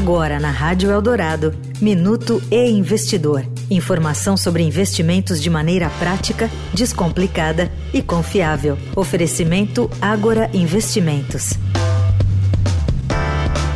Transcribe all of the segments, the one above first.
Agora na Rádio Eldorado, Minuto e Investidor. Informação sobre investimentos de maneira prática, descomplicada e confiável. Oferecimento Agora Investimentos.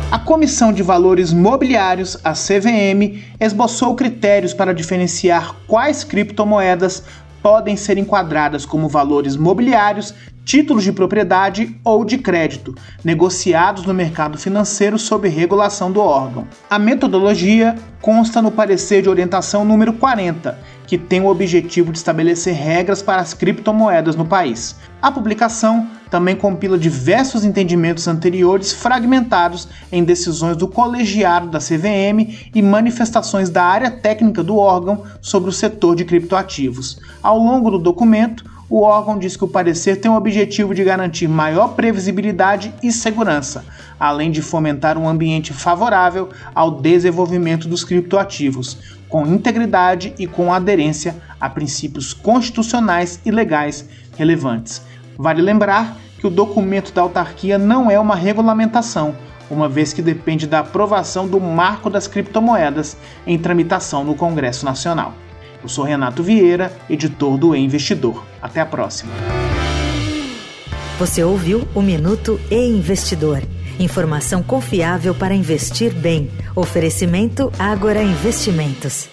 A Comissão de Valores Mobiliários, a CVM, esboçou critérios para diferenciar quais criptomoedas podem ser enquadradas como valores mobiliários, títulos de propriedade ou de crédito, negociados no mercado financeiro sob regulação do órgão. A metodologia consta no parecer de orientação número 40, que tem o objetivo de estabelecer regras para as criptomoedas no país. A publicação também compila diversos entendimentos anteriores fragmentados em decisões do colegiado da CVM e manifestações da área técnica do órgão sobre o setor de criptoativos. Ao longo do documento, o órgão diz que o parecer tem o objetivo de garantir maior previsibilidade e segurança, além de fomentar um ambiente favorável ao desenvolvimento dos criptoativos, com integridade e com aderência a princípios constitucionais e legais relevantes. Vale lembrar que o documento da autarquia não é uma regulamentação, uma vez que depende da aprovação do marco das criptomoedas em tramitação no Congresso Nacional. Eu sou Renato Vieira, editor do e Investidor. Até a próxima. Você ouviu o Minuto e Investidor. Informação confiável para investir bem. Oferecimento Agora Investimentos.